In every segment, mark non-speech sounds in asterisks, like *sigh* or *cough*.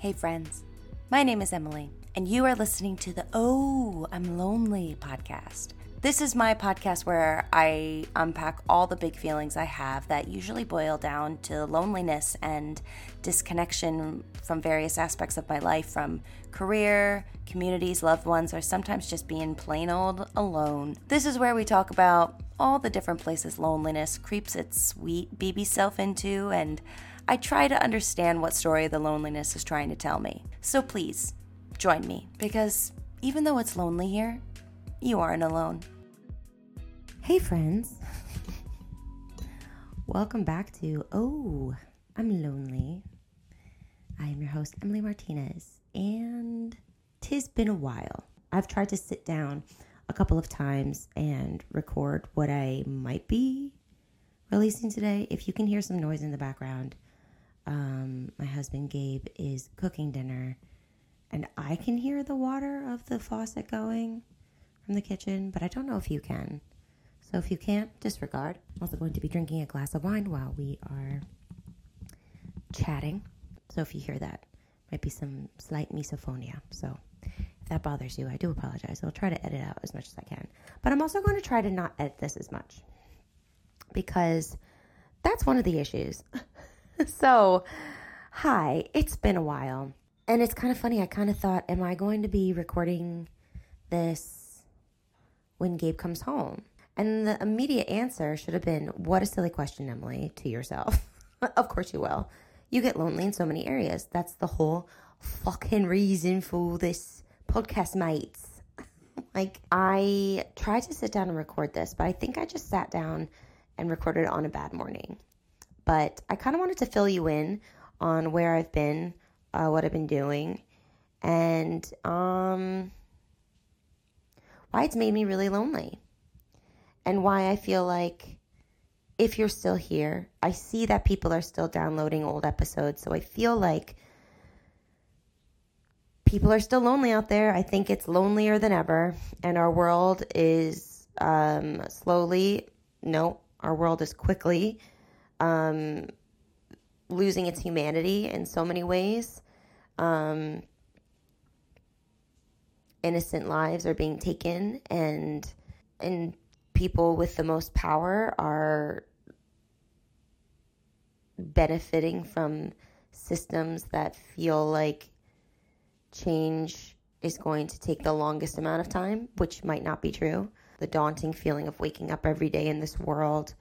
Hey, friends. My name is Emily, and you are listening to the Oh, I'm Lonely podcast. This is my podcast where I unpack all the big feelings I have that usually boil down to loneliness and disconnection from various aspects of my life from career, communities, loved ones, or sometimes just being plain old alone. This is where we talk about all the different places loneliness creeps its sweet BB self into, and I try to understand what story the loneliness is trying to tell me. So please, join me, because even though it's lonely here, you aren't alone. Hey, friends. *laughs* Welcome back to Oh, I'm Lonely. I am your host, Emily Martinez, and tis been a while. I've tried to sit down a couple of times and record what I might be releasing today. If you can hear some noise in the background, um, my husband Gabe is cooking dinner, and I can hear the water of the faucet going from the kitchen, but I don't know if you can. So if you can't, disregard. I'm also going to be drinking a glass of wine while we are chatting. So if you hear that, might be some slight misophonia. So if that bothers you, I do apologize. I'll try to edit out as much as I can. But I'm also going to try to not edit this as much because that's one of the issues. *laughs* *laughs* so, hi, it's been a while. And it's kind of funny. I kind of thought, am I going to be recording this when Gabe comes home? And the immediate answer should have been, What a silly question, Emily, to yourself. *laughs* of course you will. You get lonely in so many areas. That's the whole fucking reason for this podcast, mates. *laughs* like, I tried to sit down and record this, but I think I just sat down and recorded on a bad morning. But I kind of wanted to fill you in on where I've been, uh, what I've been doing, and um, why it's made me really lonely and why I feel like if you're still here, I see that people are still downloading old episodes. So I feel like people are still lonely out there. I think it's lonelier than ever. And our world is um, slowly, no, our world is quickly um, losing its humanity in so many ways. Um, innocent lives are being taken and and people with the most power are benefiting from systems that feel like change is going to take the longest amount of time, which might not be true. The daunting feeling of waking up every day in this world.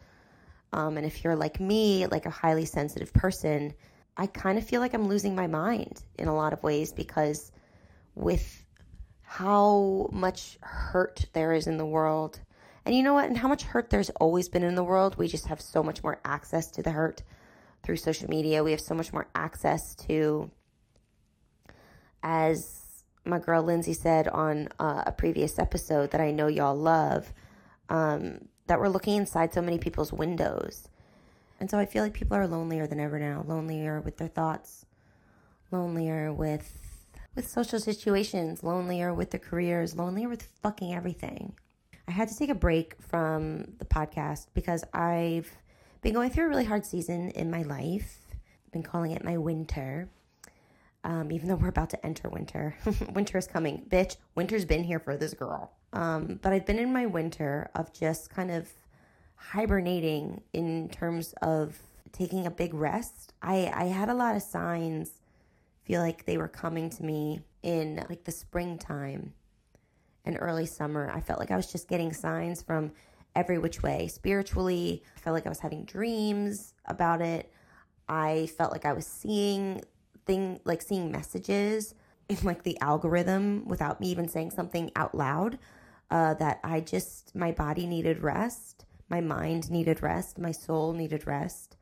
Um, and if you're like me, like a highly sensitive person, I kind of feel like I'm losing my mind in a lot of ways because with how much hurt there is in the world and you know what? And how much hurt there's always been in the world. We just have so much more access to the hurt through social media. We have so much more access to, as my girl Lindsay said on uh, a previous episode that I know y'all love, um, that we're looking inside so many people's windows. And so I feel like people are lonelier than ever now, lonelier with their thoughts, lonelier with with social situations, lonelier with their careers, lonelier with fucking everything. I had to take a break from the podcast because I've been going through a really hard season in my life. I've been calling it my winter. Um, even though we're about to enter winter, *laughs* winter is coming. Bitch, winter's been here for this girl. Um, but I've been in my winter of just kind of hibernating in terms of taking a big rest. I, I had a lot of signs feel like they were coming to me in like the springtime and early summer, I felt like I was just getting signs from every which way. Spiritually, I felt like I was having dreams about it. I felt like I was seeing thing like seeing messages in like the algorithm without me even saying something out loud. Uh, that I just my body needed rest, my mind needed rest, my soul needed rest,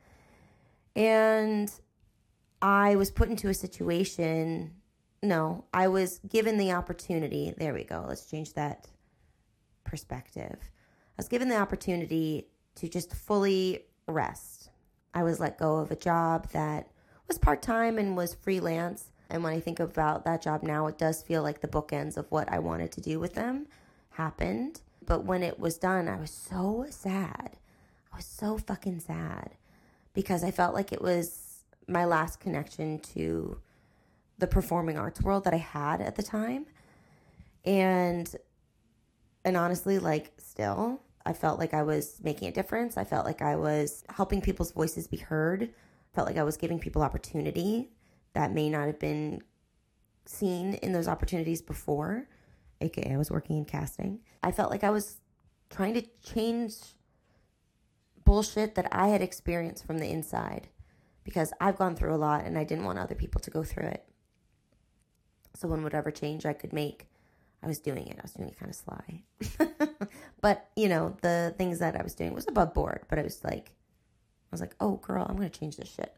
and I was put into a situation no, I was given the opportunity. There we go. Let's change that perspective. I was given the opportunity to just fully rest. I was let go of a job that was part time and was freelance. And when I think about that job now, it does feel like the bookends of what I wanted to do with them happened. But when it was done, I was so sad. I was so fucking sad because I felt like it was my last connection to the performing arts world that I had at the time. And and honestly, like still, I felt like I was making a difference. I felt like I was helping people's voices be heard. Felt like I was giving people opportunity that may not have been seen in those opportunities before. AKA I was working in casting. I felt like I was trying to change bullshit that I had experienced from the inside because I've gone through a lot and I didn't want other people to go through it. So, when whatever change I could make, I was doing it. I was doing it kind of sly. *laughs* but, you know, the things that I was doing was above board, but I was like, I was like, oh, girl, I'm going to change this shit.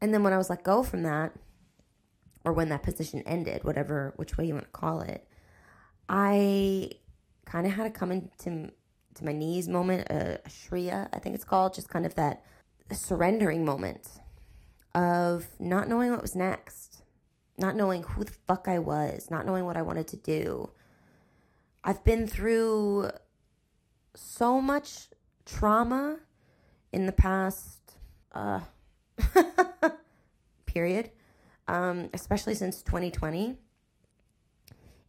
And then when I was let go from that, or when that position ended, whatever, which way you want to call it, I kind of had to come into to my knees moment, a, shriya, I think it's called, just kind of that surrendering moment of not knowing what was next, not knowing who the fuck I was, not knowing what I wanted to do. I've been through so much trauma in the past uh, *laughs* period, um, especially since 2020.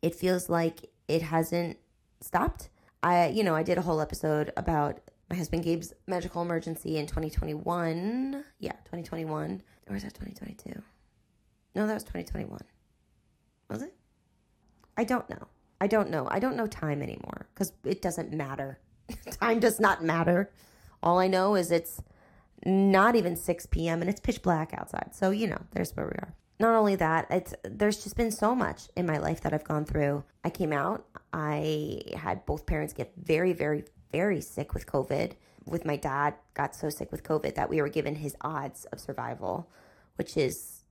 It feels like it hasn't stopped. I, you know, I did a whole episode about my husband Gabe's medical emergency in 2021. Yeah, 2021. Or is that 2022? No, that was 2021. Was it? I don't know. I don't know. I don't know time anymore because it doesn't matter. *laughs* time does not matter. All I know is it's not even 6 p.m. and it's pitch black outside. So, you know, there's where we are not only that, it's there's just been so much in my life that I've gone through. I came out, I had both parents get very, very, very sick with COVID. With my dad, got so sick with COVID that we were given his odds of survival, which is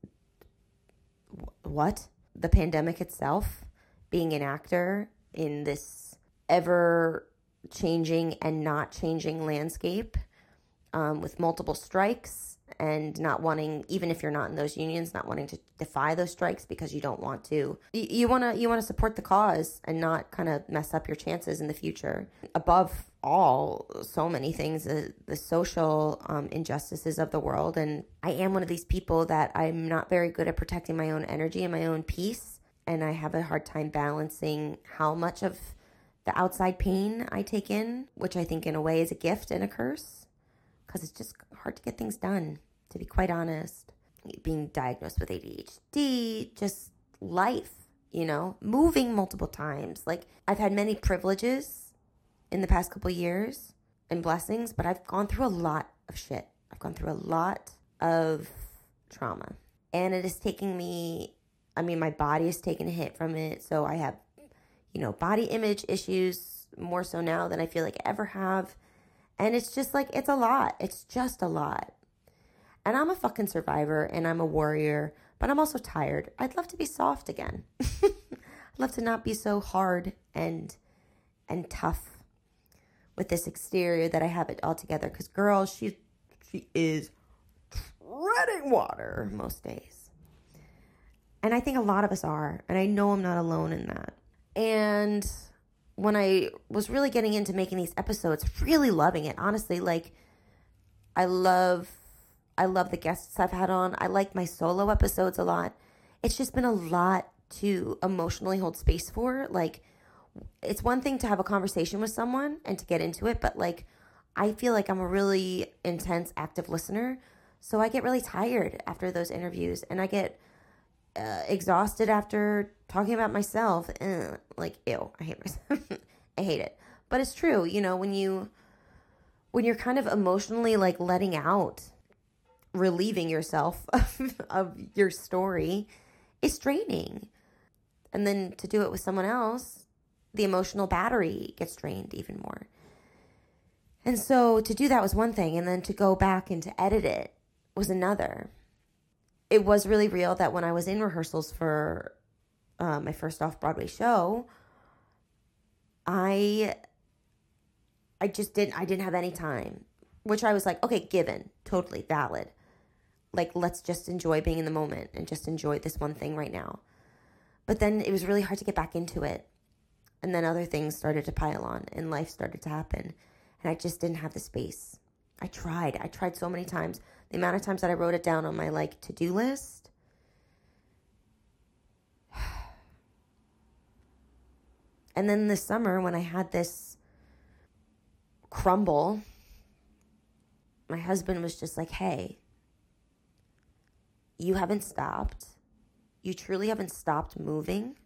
what? The pandemic itself, being an actor in this ever changing and not changing landscape um, with multiple strikes and not wanting even if you're not in those unions not wanting to defy those strikes because you don't want to. You want to you want to support the cause and not kind of mess up your chances in the future. Above all so many things the, the social um, injustices of the world. And i am one of these people that i'm not very good at protecting my own energy and my own peace. And i have a hard time balancing how much of the outside pain i take in which i think in a way is a gift and a curse because it's just hard to get things done, to be quite honest. Being diagnosed with ADHD, just life, you know, moving multiple times. Like, I've had many privileges in the past couple years and blessings, but I've gone through a lot of shit. I've gone through a lot of trauma. And it is taking me, I mean, my body is taking a hit from it. So I have, you know, body image issues more so now than I feel like I ever have. And it's just like, it's a lot. It's just a lot. And I'm a fucking survivor and I'm a warrior, but I'm also tired. I'd love to be soft again. *laughs* I'd love to not be so hard and and tough with this exterior that I have it all together. Cause girl, she she is treading water most days. And I think a lot of us are. And I know I'm not alone in that. And when I was really getting into making these episodes, really loving it. Honestly, like I love I love the guests I've had on. I like my solo episodes a lot. It's just been a lot to emotionally hold space for. Like it's one thing to have a conversation with someone and to get into it, but like I feel like I'm a really intense active listener. So I get really tired after those interviews and I get uh, exhausted after talking about myself. Eh, like, ew, I hate myself. *laughs* I hate it. But it's true, you know, when you when you're kind of emotionally like letting out, relieving yourself *laughs* of, of your story, it's draining. And then to do it with someone else, the emotional battery gets drained even more. And so to do that was one thing, and then to go back and to edit it was another it was really real that when I was in rehearsals for uh, my first off Broadway show, I I just didn't I didn't have any time, which I was like, okay, given, totally valid. Like let's just enjoy being in the moment and just enjoy this one thing right now. But then it was really hard to get back into it. And then other things started to pile on and life started to happen, and I just didn't have the space. I tried. I tried so many times the amount of times that I wrote it down on my like to do list. *sighs* And then this summer, when I had this crumble, my husband was just like, hey, you haven't stopped. You truly haven't stopped moving,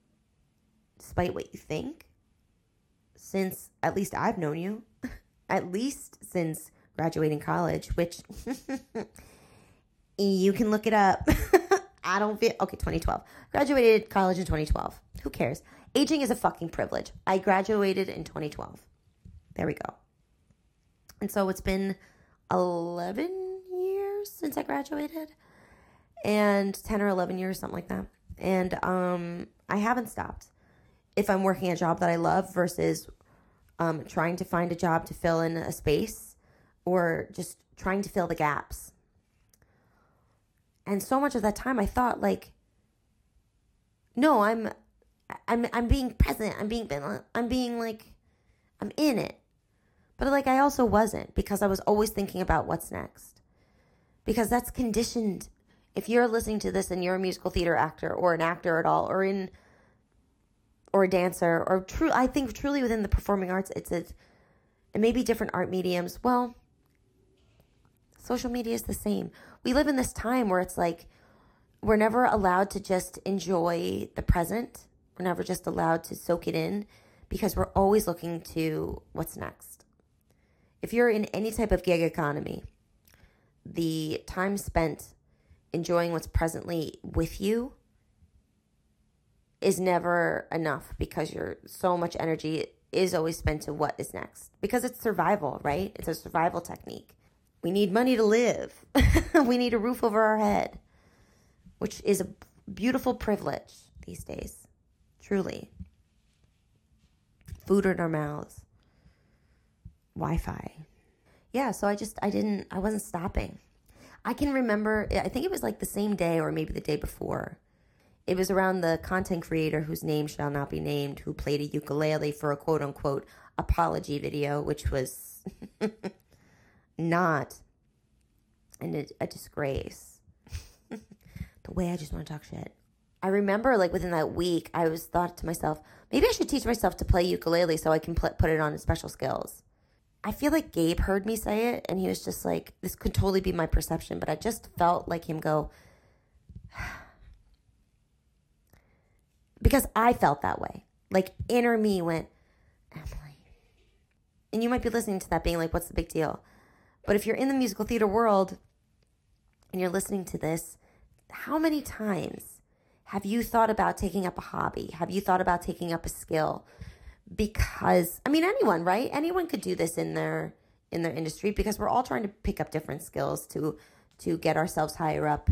despite what you think, since at least I've known you, *laughs* at least since graduating college, which *laughs* you can look it up. *laughs* I don't feel okay. 2012. Graduated college in 2012. Who cares? Aging is a fucking privilege. I graduated in 2012. There we go. And so it's been 11 years since I graduated and 10 or 11 years, something like that. And um, I haven't stopped. If I'm working a job that I love versus um, trying to find a job to fill in a space or just trying to fill the gaps. And so much of that time I thought like no, I'm I'm I'm being present. I'm being I'm being like I'm in it. But like I also wasn't because I was always thinking about what's next. Because that's conditioned. If you're listening to this and you're a musical theater actor or an actor at all or in or a dancer or true I think truly within the performing arts it's a it may be different art mediums. Well, social media is the same. We live in this time where it's like we're never allowed to just enjoy the present. We're never just allowed to soak it in because we're always looking to what's next. If you're in any type of gig economy, the time spent enjoying what's presently with you is never enough because you're so much energy is always spent to what is next because it's survival, right? It's a survival technique. We need money to live. *laughs* we need a roof over our head, which is a beautiful privilege these days, truly. Food in our mouths, Wi Fi. Yeah, so I just, I didn't, I wasn't stopping. I can remember, I think it was like the same day or maybe the day before it was around the content creator whose name shall not be named who played a ukulele for a quote unquote apology video, which was *laughs* not a, a disgrace. *laughs* the way I just want to talk shit. I remember, like, within that week, I was thought to myself, maybe I should teach myself to play ukulele so I can pl- put it on special skills. I feel like Gabe heard me say it and he was just like, this could totally be my perception, but I just felt like him go, *sighs* because I felt that way. Like inner me went, Emily. And you might be listening to that being like, what's the big deal? But if you're in the musical theater world and you're listening to this, how many times have you thought about taking up a hobby? Have you thought about taking up a skill? Because I mean anyone, right? Anyone could do this in their in their industry because we're all trying to pick up different skills to to get ourselves higher up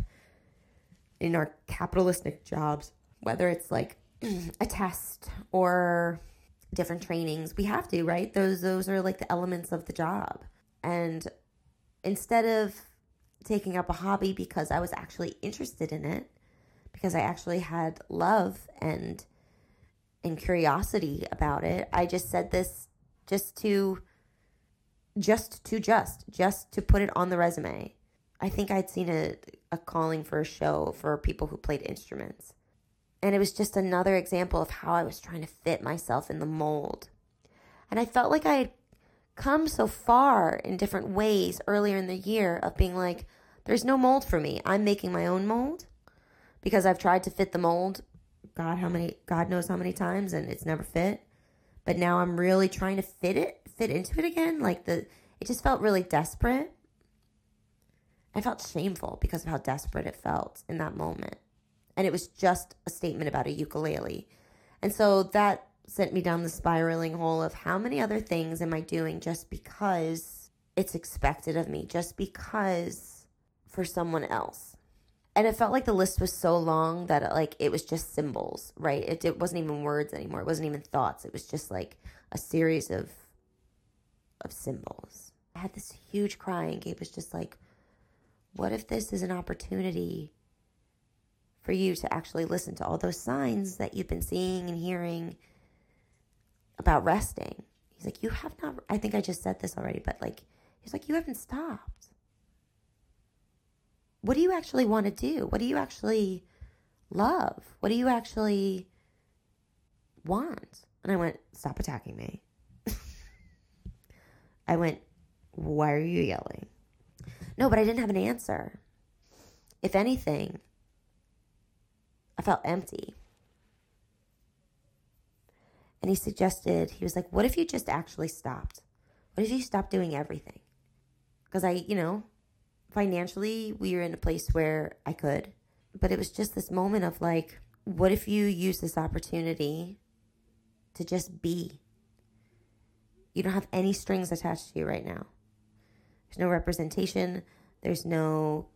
in our capitalistic jobs, whether it's like *clears throat* a test or different trainings. We have to, right? Those those are like the elements of the job. And instead of taking up a hobby because I was actually interested in it, because I actually had love and and curiosity about it, I just said this just to just to just just to put it on the resume. I think I'd seen a, a calling for a show for people who played instruments. And it was just another example of how I was trying to fit myself in the mold. And I felt like I had come so far in different ways earlier in the year of being like, there's no mold for me. I'm making my own mold because I've tried to fit the mold. God, how many, God knows how many times, and it's never fit. But now I'm really trying to fit it, fit into it again. Like the, it just felt really desperate. I felt shameful because of how desperate it felt in that moment and it was just a statement about a ukulele. And so that sent me down the spiraling hole of how many other things am I doing just because it's expected of me, just because for someone else. And it felt like the list was so long that like it was just symbols, right? It, it wasn't even words anymore. It wasn't even thoughts. It was just like a series of of symbols. I had this huge cry and Gabe was just like, what if this is an opportunity for you to actually listen to all those signs that you've been seeing and hearing about resting. He's like, You have not, I think I just said this already, but like, he's like, You haven't stopped. What do you actually want to do? What do you actually love? What do you actually want? And I went, Stop attacking me. *laughs* I went, Why are you yelling? No, but I didn't have an answer. If anything, I felt empty. And he suggested, he was like, What if you just actually stopped? What if you stopped doing everything? Because I, you know, financially, we were in a place where I could. But it was just this moment of like, what if you use this opportunity to just be? You don't have any strings attached to you right now. There's no representation. There's no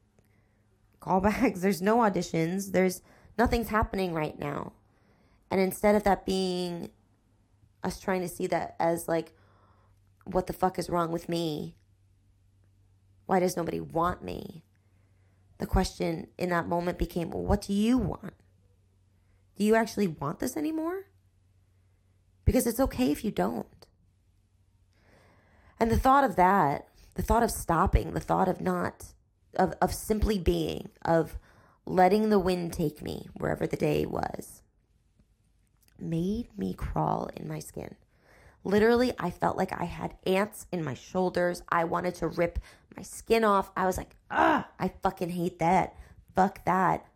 callbacks. *laughs* There's no auditions. There's nothing's happening right now. And instead of that being us trying to see that as like, what the fuck is wrong with me? Why does nobody want me? The question in that moment became, well, what do you want? Do you actually want this anymore? Because it's okay if you don't. And the thought of that, the thought of stopping, the thought of not, of, of simply being, of letting the wind take me wherever the day was, made me crawl in my skin. Literally, I felt like I had ants in my shoulders. I wanted to rip my skin off. I was like, ah, I fucking hate that. Fuck that.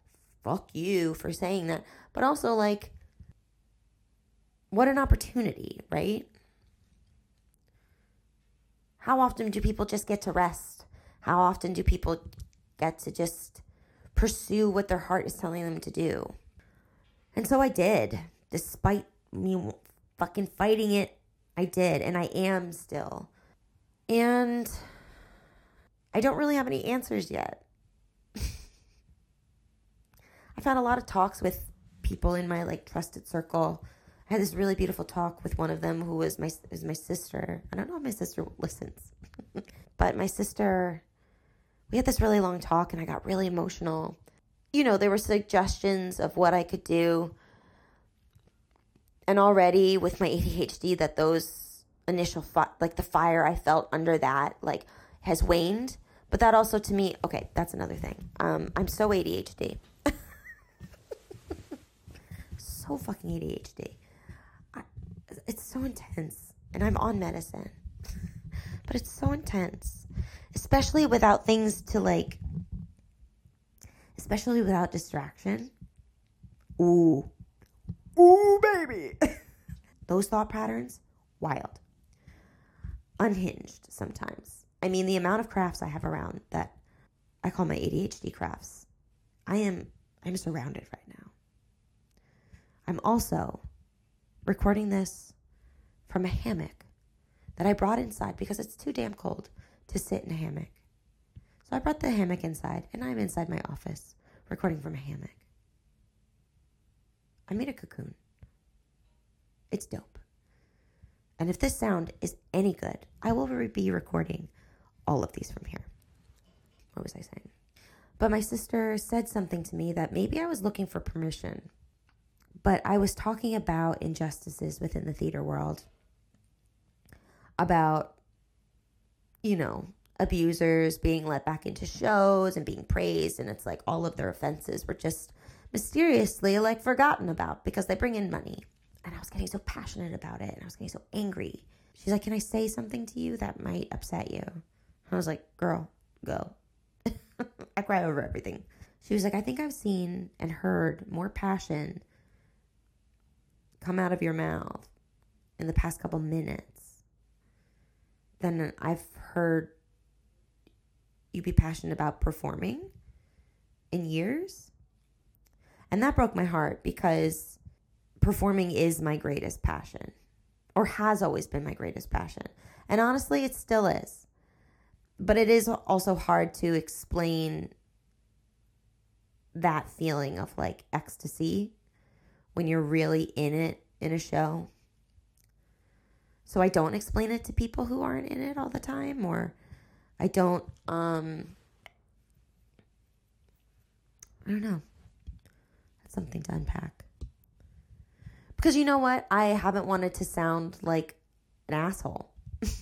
Fuck you for saying that. But also, like, what an opportunity, right? How often do people just get to rest? How often do people get to just pursue what their heart is telling them to do? And so I did, despite me fucking fighting it. I did, and I am still. And I don't really have any answers yet. *laughs* I've had a lot of talks with people in my like trusted circle. I had this really beautiful talk with one of them who was my is my sister. I don't know if my sister listens, *laughs* but my sister. We had this really long talk, and I got really emotional. You know, there were suggestions of what I could do, and already with my ADHD, that those initial fi- like the fire I felt under that like has waned. But that also to me, okay, that's another thing. Um, I'm so ADHD. *laughs* so fucking ADHD. I, it's so intense. And I'm on medicine. *laughs* but it's so intense. Especially without things to like, especially without distraction. Ooh. Ooh, baby. *laughs* Those thought patterns, wild. Unhinged sometimes. I mean, the amount of crafts I have around that I call my ADHD crafts. I am I'm surrounded right now. I'm also recording this from a hammock that I brought inside because it's too damn cold to sit in a hammock. So I brought the hammock inside and I'm inside my office recording from a hammock. I made a cocoon. It's dope. And if this sound is any good, I will be recording all of these from here. What was I saying? But my sister said something to me that maybe I was looking for permission. But I was talking about injustices within the theater world, about, you know, abusers being let back into shows and being praised. And it's like all of their offenses were just mysteriously like forgotten about because they bring in money. And I was getting so passionate about it and I was getting so angry. She's like, Can I say something to you that might upset you? I was like, girl, go. *laughs* I cry over everything. She was like, I think I've seen and heard more passion come out of your mouth in the past couple minutes than I've heard you be passionate about performing in years. And that broke my heart because performing is my greatest passion or has always been my greatest passion. And honestly, it still is but it is also hard to explain that feeling of like ecstasy when you're really in it in a show. So I don't explain it to people who aren't in it all the time or I don't um I don't know. Something to unpack. Because you know what? I haven't wanted to sound like an asshole.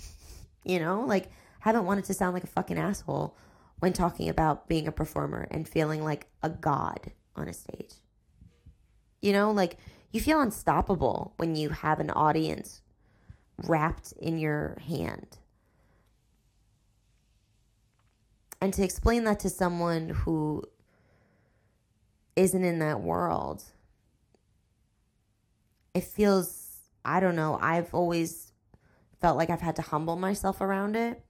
*laughs* you know, like haven't wanted to sound like a fucking asshole when talking about being a performer and feeling like a god on a stage. You know, like you feel unstoppable when you have an audience wrapped in your hand. And to explain that to someone who isn't in that world, it feels, I don't know, I've always felt like I've had to humble myself around it,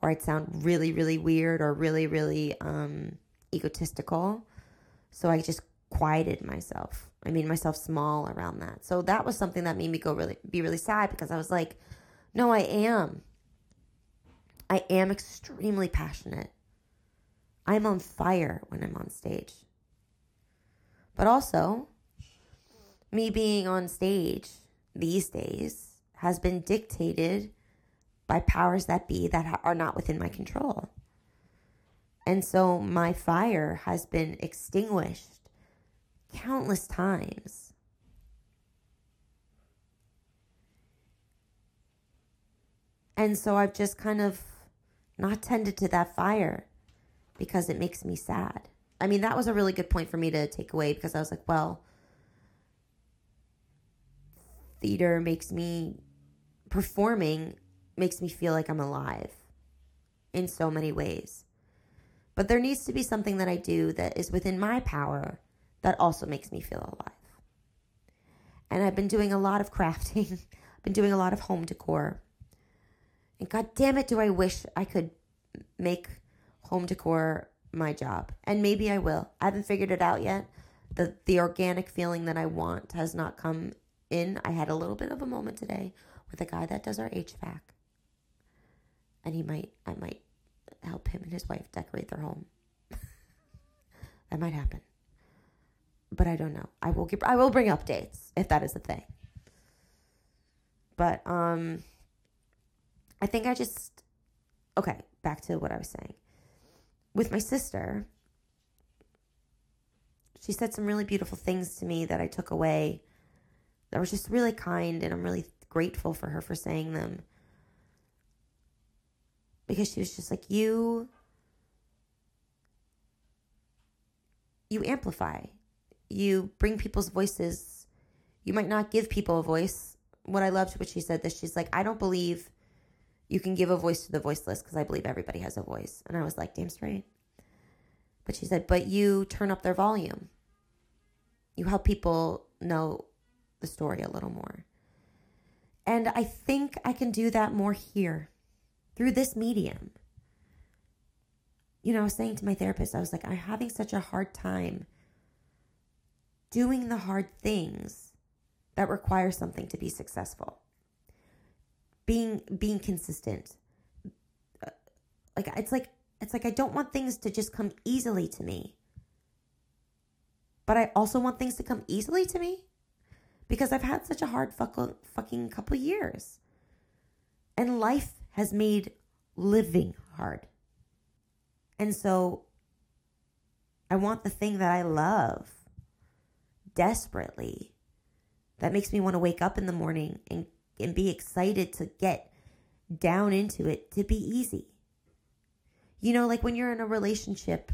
or I'd sound really, really weird or really, really um, egotistical. So I just quieted myself. I made myself small around that. So that was something that made me go really be really sad because I was like, no, I am. I am extremely passionate. I'm on fire when I'm on stage. But also, me being on stage these days has been dictated by powers that be that are not within my control. And so my fire has been extinguished countless times. And so I've just kind of not tended to that fire because it makes me sad. I mean, that was a really good point for me to take away because I was like, well, theater makes me, performing makes me feel like I'm alive in so many ways. But there needs to be something that I do that is within my power that also makes me feel alive. And I've been doing a lot of crafting, I've *laughs* been doing a lot of home decor. And god damn it, do I wish I could make home decor my job. And maybe I will. I haven't figured it out yet. The the organic feeling that I want has not come in. I had a little bit of a moment today with a guy that does our HVAC. And he might I might help him and his wife decorate their home. *laughs* that might happen but I don't know. I will give I will bring updates if that is a thing. But um I think I just okay, back to what I was saying. With my sister, she said some really beautiful things to me that I took away that was just really kind and I'm really grateful for her for saying them. Because she was just like you you amplify you bring people's voices. You might not give people a voice. What I loved what she said that she's like, I don't believe you can give a voice to the voiceless because I believe everybody has a voice. And I was like, damn straight. But she said, but you turn up their volume. You help people know the story a little more. And I think I can do that more here through this medium. You know, I was saying to my therapist, I was like, I'm having such a hard time doing the hard things that require something to be successful. Being being consistent. Uh, like it's like it's like I don't want things to just come easily to me. But I also want things to come easily to me because I've had such a hard fuck, fucking couple years. And life has made living hard. And so I want the thing that I love desperately that makes me want to wake up in the morning and, and be excited to get down into it to be easy. You know, like when you're in a relationship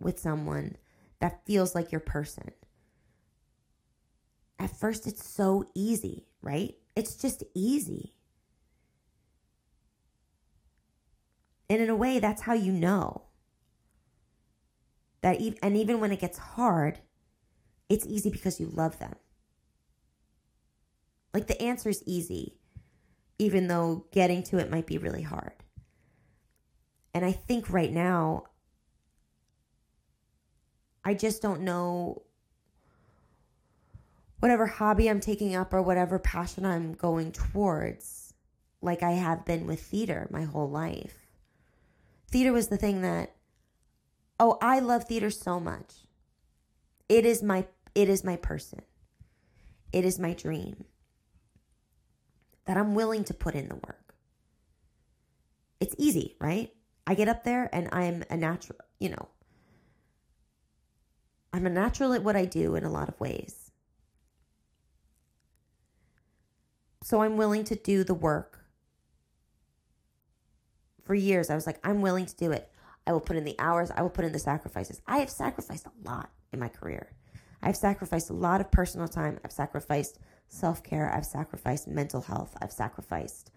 with someone that feels like your person. At first, it's so easy, right? It's just easy. And in a way, that's how you know that e- and even when it gets hard, it's easy because you love them. Like the answer is easy, even though getting to it might be really hard. And I think right now, I just don't know whatever hobby I'm taking up or whatever passion I'm going towards, like I have been with theater my whole life. Theater was the thing that Oh, I love theater so much. It is my it is my person. It is my dream. That I'm willing to put in the work. It's easy, right? I get up there and I'm a natural, you know. I'm a natural at what I do in a lot of ways. So I'm willing to do the work. For years, I was like, I'm willing to do it. I will put in the hours. I will put in the sacrifices. I have sacrificed a lot in my career. I've sacrificed a lot of personal time. I've sacrificed self care. I've sacrificed mental health. I've sacrificed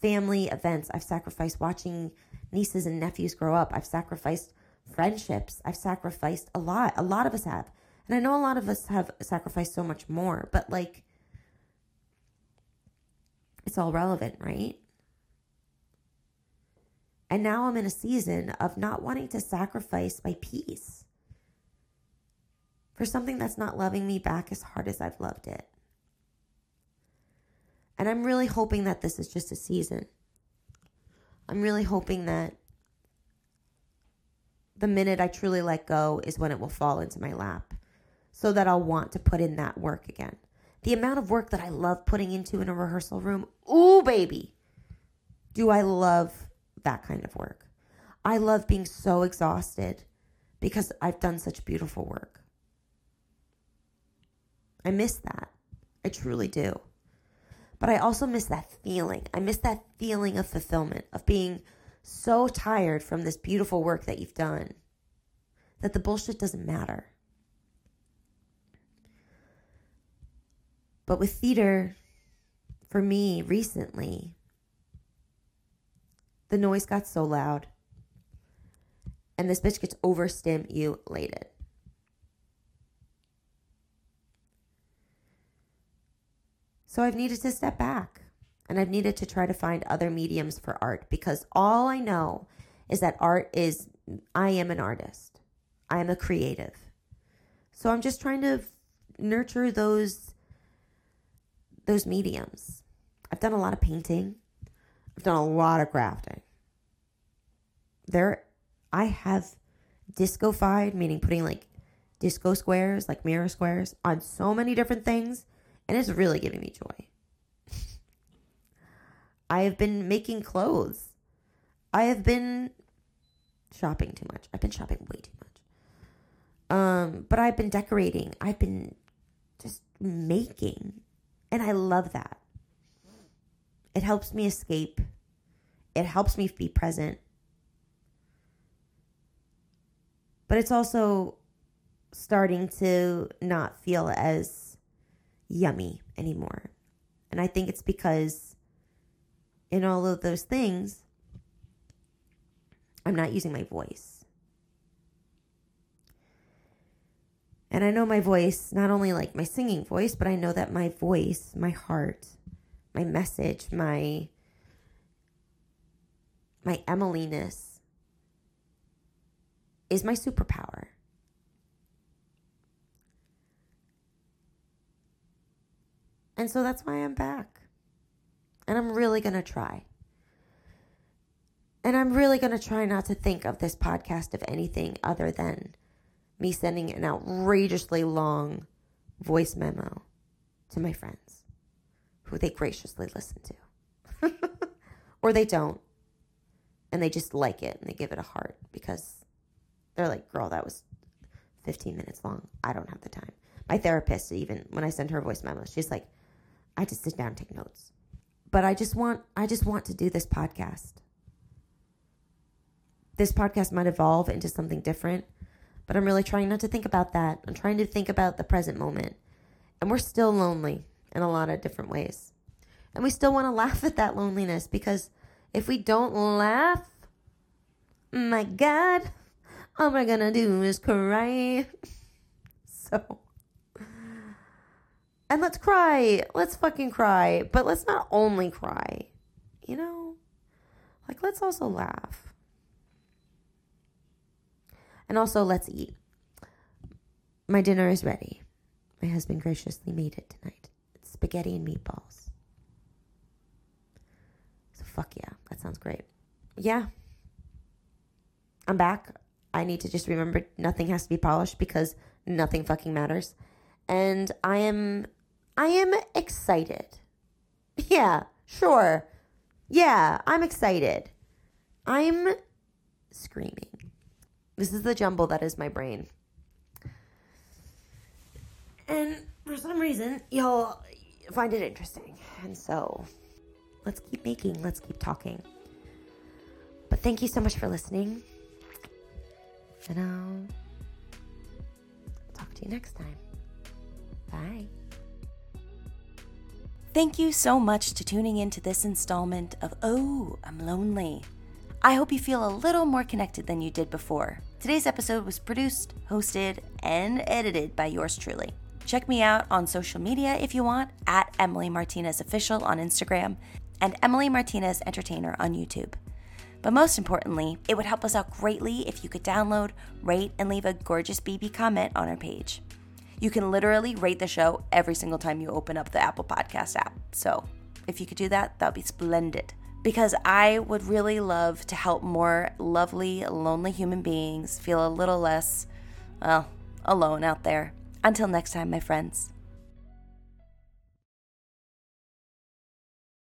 family events. I've sacrificed watching nieces and nephews grow up. I've sacrificed friendships. I've sacrificed a lot. A lot of us have. And I know a lot of us have sacrificed so much more, but like, it's all relevant, right? And now I'm in a season of not wanting to sacrifice my peace for something that's not loving me back as hard as I've loved it. And I'm really hoping that this is just a season. I'm really hoping that the minute I truly let go is when it will fall into my lap so that I'll want to put in that work again. The amount of work that I love putting into in a rehearsal room, ooh, baby, do I love that kind of work. I love being so exhausted because I've done such beautiful work. I miss that. I truly do. But I also miss that feeling. I miss that feeling of fulfillment, of being so tired from this beautiful work that you've done that the bullshit doesn't matter. But with theater, for me recently, the noise got so loud. And this bitch gets overstimulated. So I've needed to step back and I've needed to try to find other mediums for art because all I know is that art is, I am an artist, I am a creative. So I'm just trying to nurture those those mediums. I've done a lot of painting. I've done a lot of crafting. There, I have discofied, meaning putting like disco squares, like mirror squares, on so many different things, and it's really giving me joy. *laughs* I have been making clothes. I have been shopping too much. I've been shopping way too much. Um, but I've been decorating. I've been just making. And I love that. It helps me escape. It helps me be present. But it's also starting to not feel as yummy anymore. And I think it's because in all of those things, I'm not using my voice. And I know my voice, not only like my singing voice, but I know that my voice, my heart, my message, my my Emily-ness is my superpower. And so that's why I'm back. And I'm really going to try. And I'm really going to try not to think of this podcast of anything other than me sending an outrageously long voice memo to my friends who they graciously listen to. *laughs* or they don't. And they just like it and they give it a heart because they're like, girl, that was 15 minutes long. I don't have the time. My therapist, even when I send her voice memos, she's like, I just sit down and take notes. But I just want I just want to do this podcast. This podcast might evolve into something different, but I'm really trying not to think about that. I'm trying to think about the present moment. And we're still lonely in a lot of different ways. And we still want to *laughs* laugh at that loneliness because if we don't laugh, my God, all we're gonna do is cry. *laughs* so, and let's cry. Let's fucking cry. But let's not only cry, you know? Like, let's also laugh. And also, let's eat. My dinner is ready. My husband graciously made it tonight It's spaghetti and meatballs. So fuck yeah, that sounds great. Yeah. I'm back. I need to just remember nothing has to be polished because nothing fucking matters. And I am I am excited. Yeah, sure. Yeah, I'm excited. I'm screaming. This is the jumble that is my brain. And for some reason, y'all find it interesting. And so let's keep making, let's keep talking. But thank you so much for listening. And I'll talk to you next time. Bye. Thank you so much to tuning in to this installment of Oh, I'm Lonely. I hope you feel a little more connected than you did before. Today's episode was produced, hosted, and edited by yours truly. Check me out on social media if you want at Emily Martinez Official on Instagram and Emily Martinez Entertainer on YouTube. But most importantly, it would help us out greatly if you could download, rate, and leave a gorgeous BB comment on our page. You can literally rate the show every single time you open up the Apple Podcast app. So if you could do that, that would be splendid. Because I would really love to help more lovely, lonely human beings feel a little less, well, alone out there. Until next time, my friends.